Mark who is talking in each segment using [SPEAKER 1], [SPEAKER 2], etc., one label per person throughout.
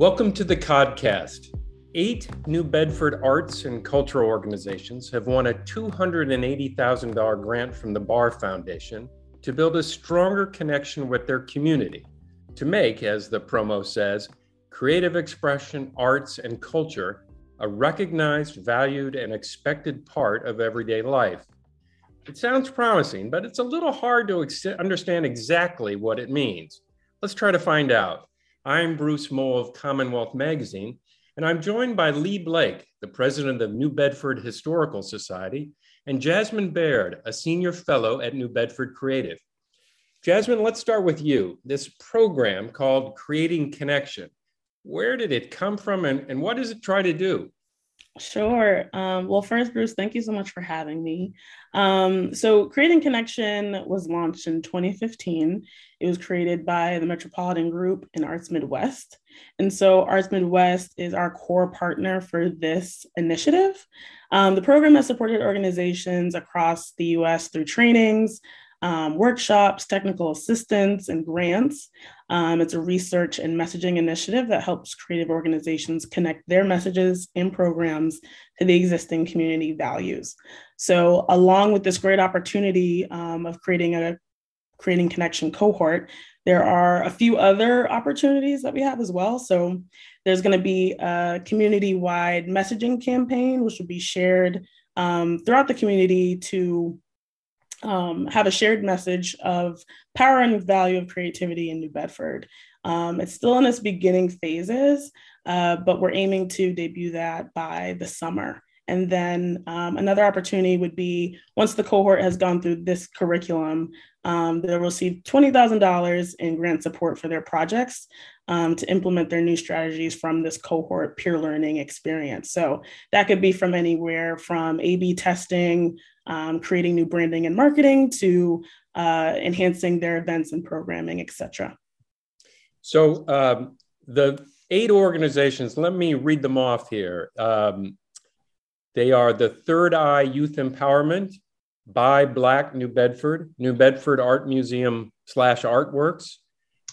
[SPEAKER 1] Welcome to the Codcast. Eight New Bedford arts and cultural organizations have won a $280,000 grant from the Barr Foundation to build a stronger connection with their community, to make, as the promo says, creative expression, arts, and culture a recognized, valued, and expected part of everyday life. It sounds promising, but it's a little hard to ex- understand exactly what it means. Let's try to find out. I'm Bruce Mohl of Commonwealth Magazine, and I'm joined by Lee Blake, the president of New Bedford Historical Society, and Jasmine Baird, a senior fellow at New Bedford Creative. Jasmine, let's start with you. This program called Creating Connection, where did it come from and, and what does it try to do?
[SPEAKER 2] Sure. Um, well, first, Bruce, thank you so much for having me. Um, so, Creating Connection was launched in 2015. It was created by the Metropolitan Group and Arts Midwest. And so, Arts Midwest is our core partner for this initiative. Um, the program has supported organizations across the US through trainings, um, workshops, technical assistance, and grants. Um, it's a research and messaging initiative that helps creative organizations connect their messages and programs to the existing community values. So, along with this great opportunity um, of creating a creating connection cohort, there are a few other opportunities that we have as well. So, there's going to be a community wide messaging campaign, which will be shared um, throughout the community to um, have a shared message of power and value of creativity in New Bedford. Um, it's still in its beginning phases, uh, but we're aiming to debut that by the summer. And then um, another opportunity would be once the cohort has gone through this curriculum, um, they'll receive $20,000 in grant support for their projects um, to implement their new strategies from this cohort peer learning experience. So that could be from anywhere from A B testing, um, creating new branding and marketing to uh, enhancing their events and programming, et cetera.
[SPEAKER 1] So um, the eight organizations, let me read them off here. Um, they are the Third Eye Youth Empowerment, Buy Black New Bedford, New Bedford Art Museum slash Artworks,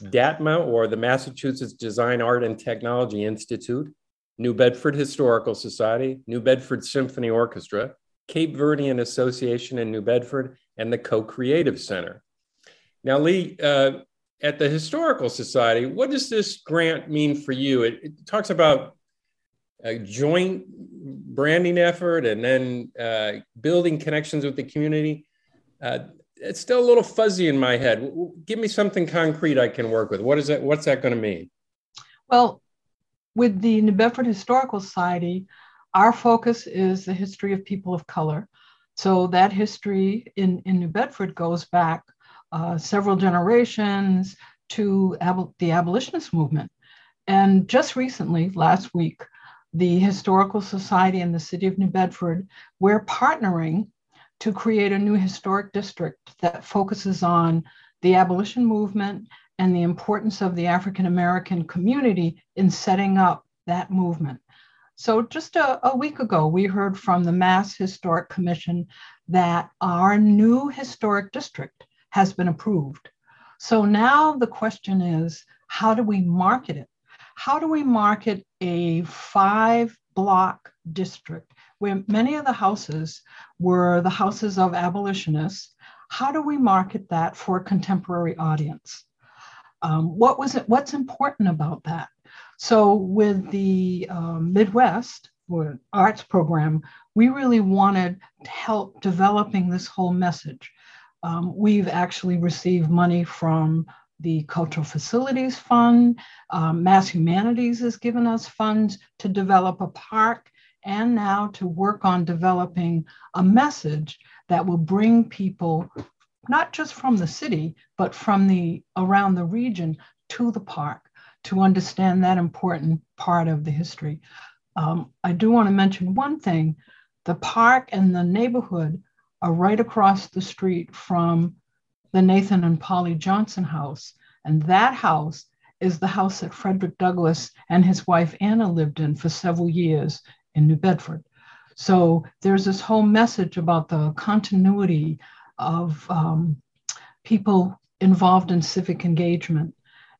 [SPEAKER 1] DATMA or the Massachusetts Design Art and Technology Institute, New Bedford Historical Society, New Bedford Symphony Orchestra, Cape Verdean Association in New Bedford, and the Co Creative Center. Now, Lee, uh, at the Historical Society, what does this grant mean for you? It, it talks about a joint branding effort and then uh, building connections with the community. Uh, it's still a little fuzzy in my head. Give me something concrete I can work with. What is that? What's that going to mean?
[SPEAKER 3] Well, with the New Bedford Historical Society, our focus is the history of people of color. So that history in, in New Bedford goes back uh, several generations to ab- the abolitionist movement. And just recently, last week, the Historical Society and the City of New Bedford, we're partnering to create a new historic district that focuses on the abolition movement and the importance of the African American community in setting up that movement. So, just a, a, week ago, we heard from the Mass Historic Commission that our new historic district has been approved. So, now the question is how do we market it? How do we market a five block district where many of the houses were the houses of abolitionists? How do we market that for a contemporary audience? Um, what was it? What's important about that? So, with the um, Midwest arts program, we really wanted to help developing this whole message. Um, we've actually received money from the Cultural Facilities Fund. Um, Mass Humanities has given us funds to develop a park and now to work on developing a message that will bring people not just from the city but from the around the region to the park to understand that important part of the history um, i do want to mention one thing the park and the neighborhood are right across the street from the Nathan and Polly Johnson house. And that house is the house that Frederick Douglass and his wife Anna lived in for several years in New Bedford. So there's this whole message about the continuity of um, people involved in civic engagement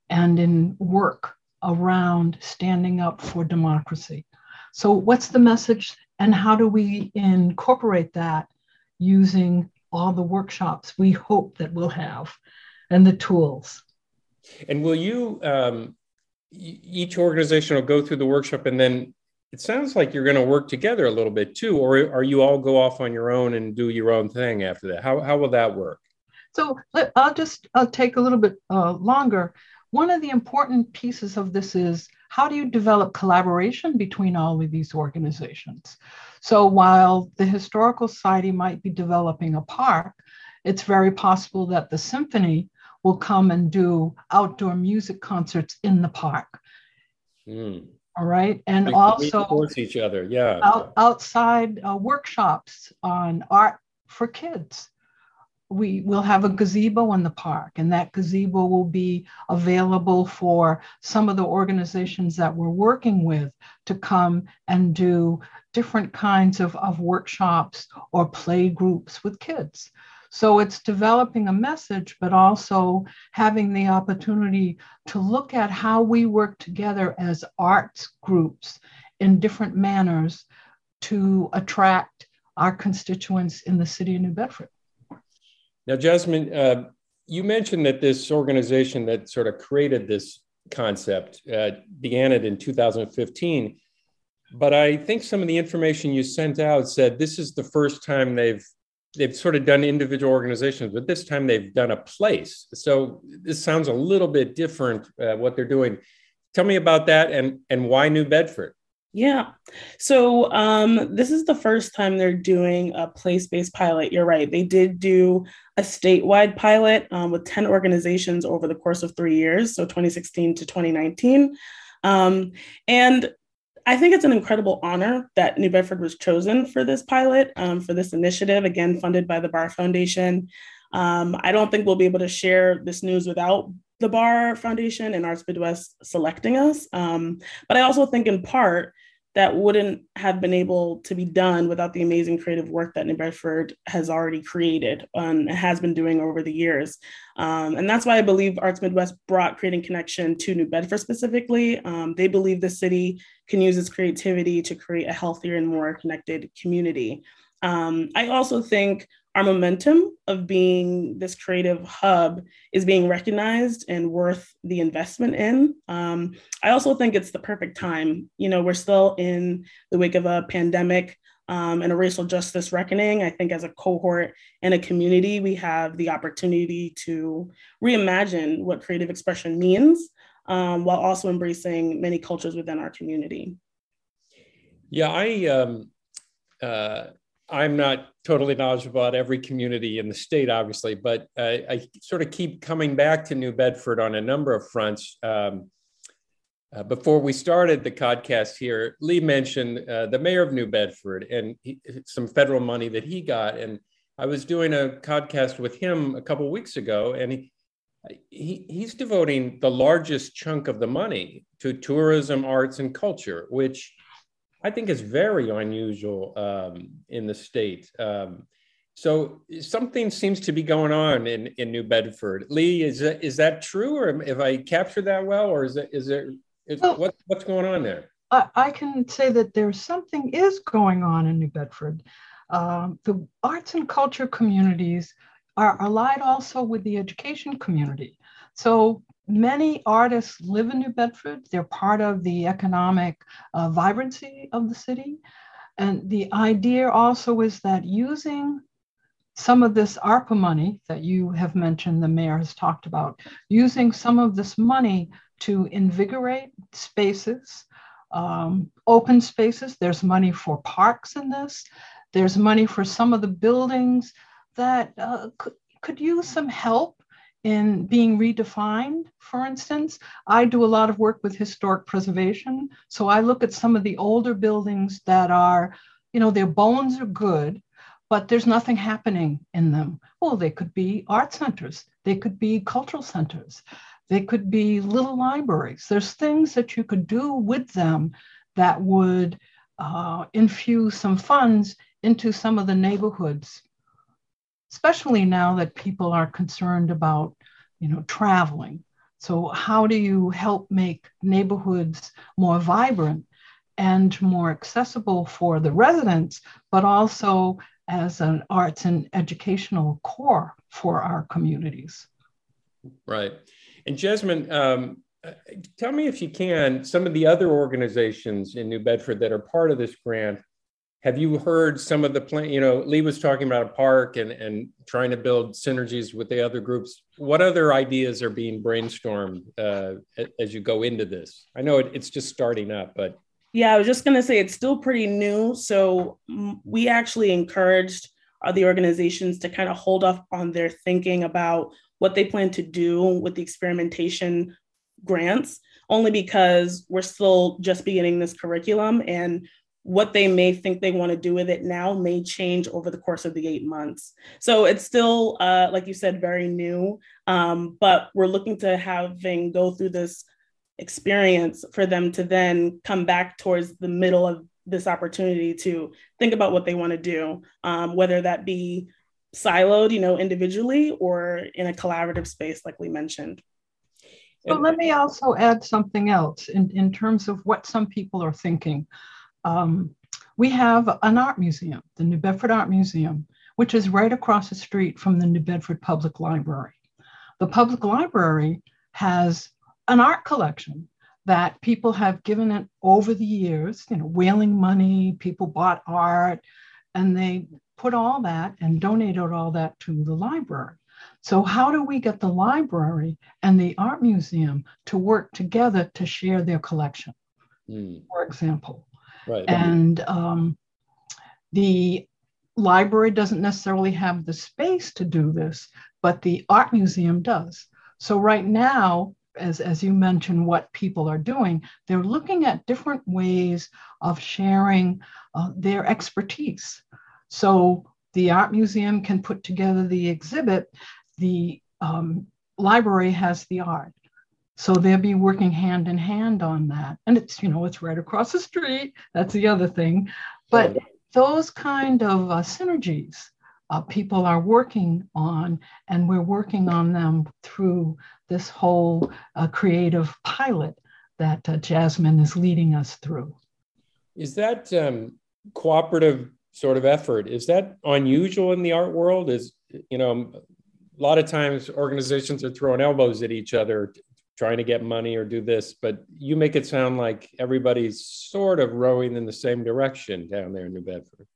[SPEAKER 3] and in work around standing up for democracy. So, what's the message, and how do we incorporate that using all the workshops we hope that we'll have and the tools?
[SPEAKER 1] And will you, um, each organization will go through the workshop and then it sounds like you're going to work together a little bit too, or are you all go off on your own and do your own thing after that? How, how will that work?
[SPEAKER 3] So I'll just I'll take a little bit uh, longer. One of the important pieces of this is how do you develop collaboration between all of these organizations? So while the Historical Society might be developing a park, it's very possible that the symphony will come and do outdoor music concerts in the park. Mm. All right, and also
[SPEAKER 1] each other, yeah.
[SPEAKER 3] Out, outside uh, workshops on art for kids we will have a gazebo in the park, and that gazebo will be available for some of the organizations that we're working with to come and do different kinds of, of workshops or play groups with kids. So it's developing a message, but also having the opportunity to look at how we work together as arts groups in different manners to attract our constituents in the city of New Bedford.
[SPEAKER 1] Now, Jasmine, uh, you mentioned that this organization that sort of created this concept uh, began it in 2015. But I think some of the information you sent out said this is the first time they've they've sort of done individual organizations, but this time they've done a place. So this sounds a little bit different uh, what they're doing. Tell me about that and and why New Bedford.
[SPEAKER 2] Yeah. So um, this is the first time they're doing a place based pilot. You're right. They did do a statewide pilot um, with 10 organizations over the course of three years, so 2016 to 2019. Um, and I think it's an incredible honor that New Bedford was chosen for this pilot, um, for this initiative, again, funded by the Barr Foundation. Um, I don't think we'll be able to share this news without the Barr Foundation and Arts Midwest selecting us. Um, but I also think, in part, that wouldn't have been able to be done without the amazing creative work that New Bedford has already created and has been doing over the years. Um, and that's why I believe Arts Midwest brought Creating Connection to New Bedford specifically. Um, they believe the city can use its creativity to create a healthier and more connected community. Um, I also think our momentum of being this creative hub is being recognized and worth the investment in. Um, I also think it's the perfect time. You know, we're still in the wake of a pandemic um, and a racial justice reckoning. I think as a cohort and a community, we have the opportunity to reimagine what creative expression means um, while also embracing many cultures within our community.
[SPEAKER 1] Yeah, I. Um, uh I'm not totally knowledgeable about every community in the state, obviously, but I, I sort of keep coming back to New Bedford on a number of fronts. Um, uh, before we started the podcast here, Lee mentioned uh, the mayor of New Bedford and he, some federal money that he got. And I was doing a podcast with him a couple weeks ago, and he, he, he's devoting the largest chunk of the money to tourism, arts, and culture, which I think is very unusual um, in the state. Um, so something seems to be going on in, in New Bedford. Lee, is that, is that true, or if I captured that well, or is it is there is, well, what, what's going on there?
[SPEAKER 3] I, I, can say that there's something is going on in New Bedford. Um, the arts and culture communities are allied also with the education community. So many artists live in New Bedford. They're part of the economic uh, vibrancy of the city. And the idea also is that using some of this ARPA money that you have mentioned, the mayor has talked about, using some of this money to invigorate spaces, um, open spaces. There's money for parks in this. There's money for some of the buildings that uh, could, could use some help in being redefined, for instance. I do a lot of work with historic preservation. So I look at some of the older buildings that are, you know, their bones are good, but there's nothing happening in them. Well, they could be art centers, they could be cultural centers, they could be little libraries. There's things that you could do with them that would uh, infuse some funds into some of the neighborhoods especially now that people are concerned about, you know, traveling. So, how do you help make neighborhoods more vibrant and more accessible for the residents, but also as an arts and educational core for our communities?
[SPEAKER 1] Right. And Jasmine, um, tell me if you can, some of the other organizations in New Bedford that are part of this grant have you heard some of the plan you know lee was talking about a park and and trying to build synergies with the other groups. What other ideas are being brainstormed uh, as you go into this? I know it, it's just starting up but.
[SPEAKER 2] Yeah i was just going to say it's still pretty new so we actually encouraged the organizations to kind of hold off on their thinking about what they plan to do with the experimentation grants only because we're still just beginning this curriculum and what they may think they want to do with it now may change over the course of the eight months. So it's still, uh, like you said, very new, um, but we're looking to having go through this experience for them to then come back towards the middle of this opportunity to think about what they want to do, um, whether that be siloed, you know, individually or in a collaborative space, like we mentioned.
[SPEAKER 3] But let me also add something else in, in terms of what some people are thinking um, we have an art museum, the New Bedford Art Museum, which is right across the street from the New Bedford Public Library. The public library has an art collection that people have given it over the years, you know, whaling money, people bought art, and they put all that and donated all that to the library. So, how do we get the library and the art museum to work together to share their collection? Mm. For example,
[SPEAKER 1] Right.
[SPEAKER 3] And um, the library doesn't necessarily have the space to do this, but the art museum does. So right now, as, as you mentioned, what people are doing, they're looking at different ways of sharing uh, their expertise. So the art museum can put together the exhibit, the um, library has the art. So they'll be working hand in hand on that. And it's, you know, it's right across the street. That's the other thing. But those kind of uh, synergies uh, people are working on, and we're working on them through this whole uh, creative pilot that uh, Jasmine is leading us through.
[SPEAKER 1] Is that um, cooperative sort of effort? Is that unusual in the art world? Is you know, a lot of times organizations are throwing elbows at each other trying to get money or do this, but you make it sound like everybody's sort of rowing in the same direction down there in New Bedford.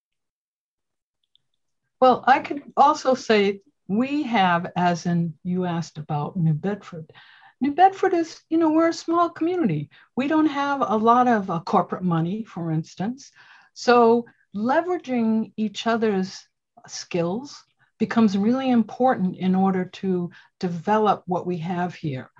[SPEAKER 3] Well, I could also say we have, as in you asked about New Bedford. New Bedford is, you know, we're a small community. We don't have a lot of uh, corporate money, for instance. So leveraging each other's skills becomes really important in order to develop what we have here.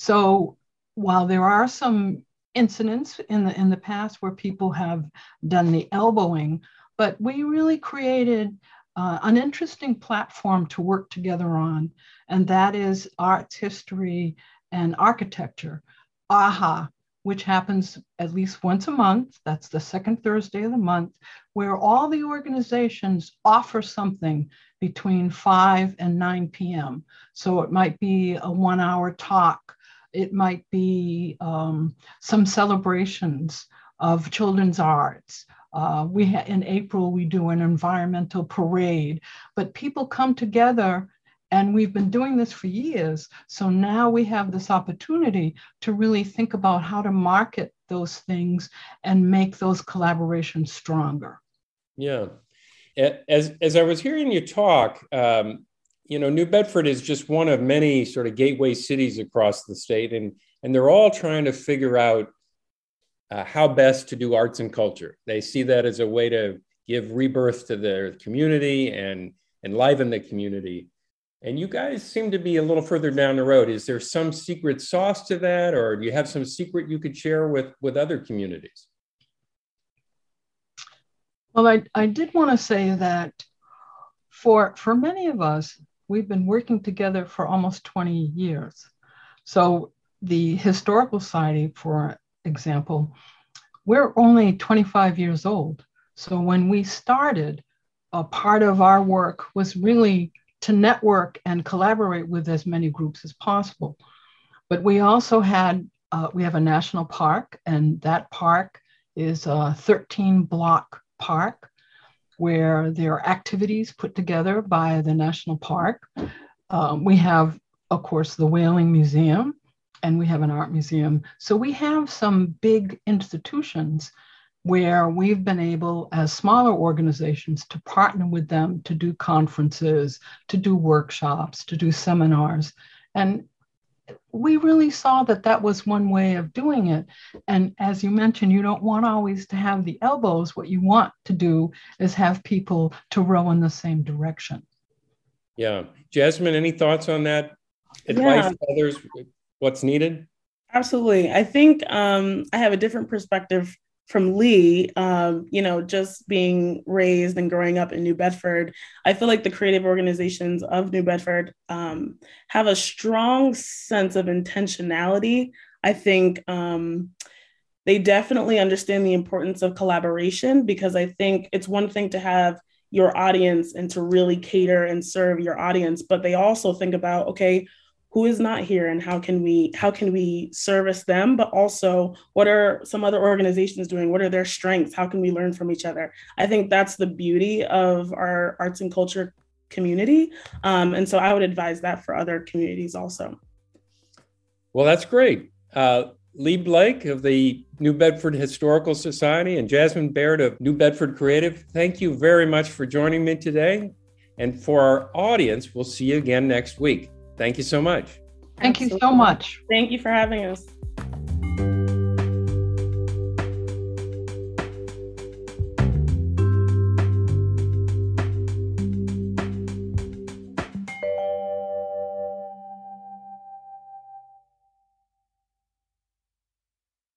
[SPEAKER 3] So while there are some incidents in the in the past where people have done the elbowing, but we really created uh, an interesting platform to work together on, and that is arts history and architecture. AHA, which happens at least once a month. That's the second Thursday of the month, where all the organizations offer something between 5 and 9 p.m. So it might be a one hour talk it might be um, some celebrations of children's arts. Uh, we ha- in April we do an environmental parade, but people come together, and we've been doing this for years. So now we have this opportunity to really think about how to market those things and make those collaborations stronger.
[SPEAKER 1] Yeah, as as I was hearing you talk, um, you know, New Bedford is just one of many sort of gateway cities across the state, and and they're all trying to figure out uh, how best to do arts and culture. They see that as a way to give rebirth to their community and enliven the community. And you guys seem to be a little further down the road. Is there some secret sauce to that, or do you have some secret you could share with with other communities?
[SPEAKER 3] Well, I, I did want to say that for for many of us, we've been working together for almost 20 years. So the Historical Society, for example, we're only 25 years old. So when we started, a part of our work was really to network and collaborate with as many groups as possible. But we also had, uh, we have a national park, and that park is a 13 block park where there are activities put together by the national park. Um, we have, of course, the Whaling Museum, and we have an art museum. So we have some big institutions where we've been able, as smaller organizations, to partner with them to do conferences, to do workshops, to do seminars. And we really saw that that was one way of doing it. And as you mentioned, you don't want always to have the elbows. What you want to do is have people to row in the same direction.
[SPEAKER 1] Yeah. Jasmine, any thoughts on that? Advice yeah. to others, what's needed?
[SPEAKER 2] Absolutely. I think um, I have a different perspective from Lee, um, you know, just being raised and growing up in New Bedford, I feel like the creative organizations of New Bedford um, have a strong sense of intentionality. I think um, they definitely understand the importance of collaboration because I think it's one thing to have your audience and to really cater and serve your audience, but they also think about, okay, who is not here and how can we how can we service them but also what are some other organizations doing? What are their strengths? How can we learn from each other? I think that's the beauty of our arts and culture community. Um, and so i would advise that for other communities also.
[SPEAKER 1] Well that's great. Uh, lee blake of the new bedford historical society and jasmine baird of new bedford creative thank you very much for joining me today. And for our audience we'll see you again next week Thank you so much.
[SPEAKER 3] Thank Absolutely. you so much.
[SPEAKER 2] Thank you for having us.